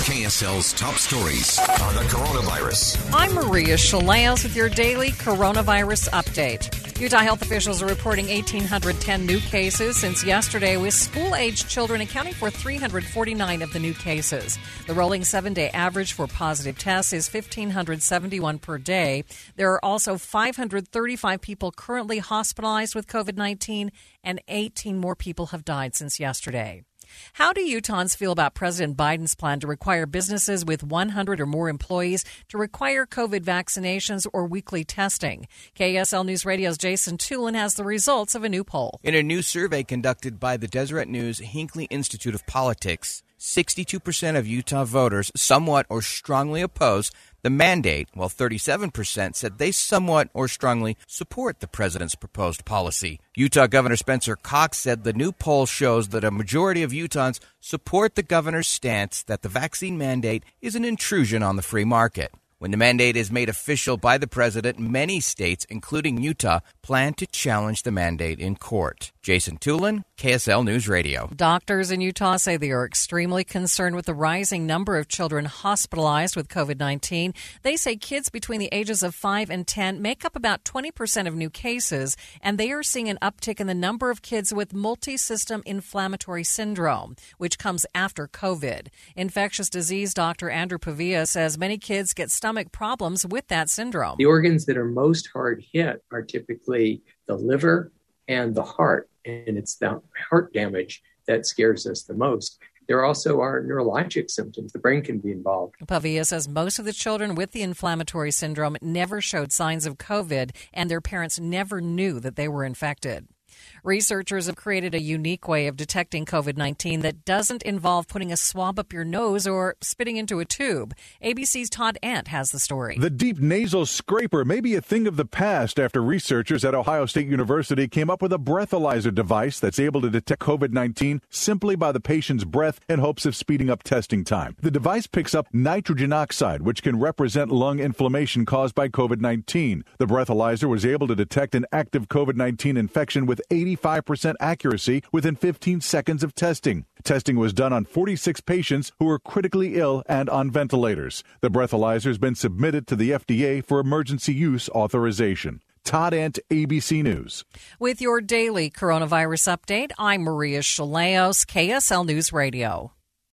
KSL's top stories on the coronavirus. I'm Maria Shilaos with your daily coronavirus update. Utah health officials are reporting 1,810 new cases since yesterday, with school aged children accounting for 349 of the new cases. The rolling seven day average for positive tests is 1,571 per day. There are also 535 people currently hospitalized with COVID 19, and 18 more people have died since yesterday. How do Utahns feel about President Biden's plan to require businesses with 100 or more employees to require COVID vaccinations or weekly testing? KSL News Radio's Jason Tulin has the results of a new poll. In a new survey conducted by the Deseret News Hinckley Institute of Politics, 62% of Utah voters somewhat or strongly oppose the mandate, while 37% said they somewhat or strongly support the president's proposed policy. Utah Governor Spencer Cox said the new poll shows that a majority of Utahns support the governor's stance that the vaccine mandate is an intrusion on the free market. When the mandate is made official by the president, many states, including Utah, plan to challenge the mandate in court. Jason Tulin, KSL News Radio. Doctors in Utah say they are extremely concerned with the rising number of children hospitalized with COVID 19. They say kids between the ages of 5 and 10 make up about 20% of new cases, and they are seeing an uptick in the number of kids with multi system inflammatory syndrome, which comes after COVID. Infectious disease doctor Andrew Pavia says many kids get stomach problems with that syndrome. The organs that are most hard hit are typically the liver and the heart and it's the heart damage that scares us the most. There also are neurologic symptoms. The brain can be involved. Pavia says most of the children with the inflammatory syndrome never showed signs of COVID, and their parents never knew that they were infected. Researchers have created a unique way of detecting COVID 19 that doesn't involve putting a swab up your nose or spitting into a tube. ABC's Todd Ant has the story. The deep nasal scraper may be a thing of the past after researchers at Ohio State University came up with a breathalyzer device that's able to detect COVID 19 simply by the patient's breath in hopes of speeding up testing time. The device picks up nitrogen oxide, which can represent lung inflammation caused by COVID 19. The breathalyzer was able to detect an active COVID 19 infection with 85% accuracy within 15 seconds of testing. Testing was done on 46 patients who were critically ill and on ventilators. The breathalyzer has been submitted to the FDA for emergency use authorization. Todd Ant, ABC News. With your daily coronavirus update, I'm Maria Shilaos, KSL News Radio.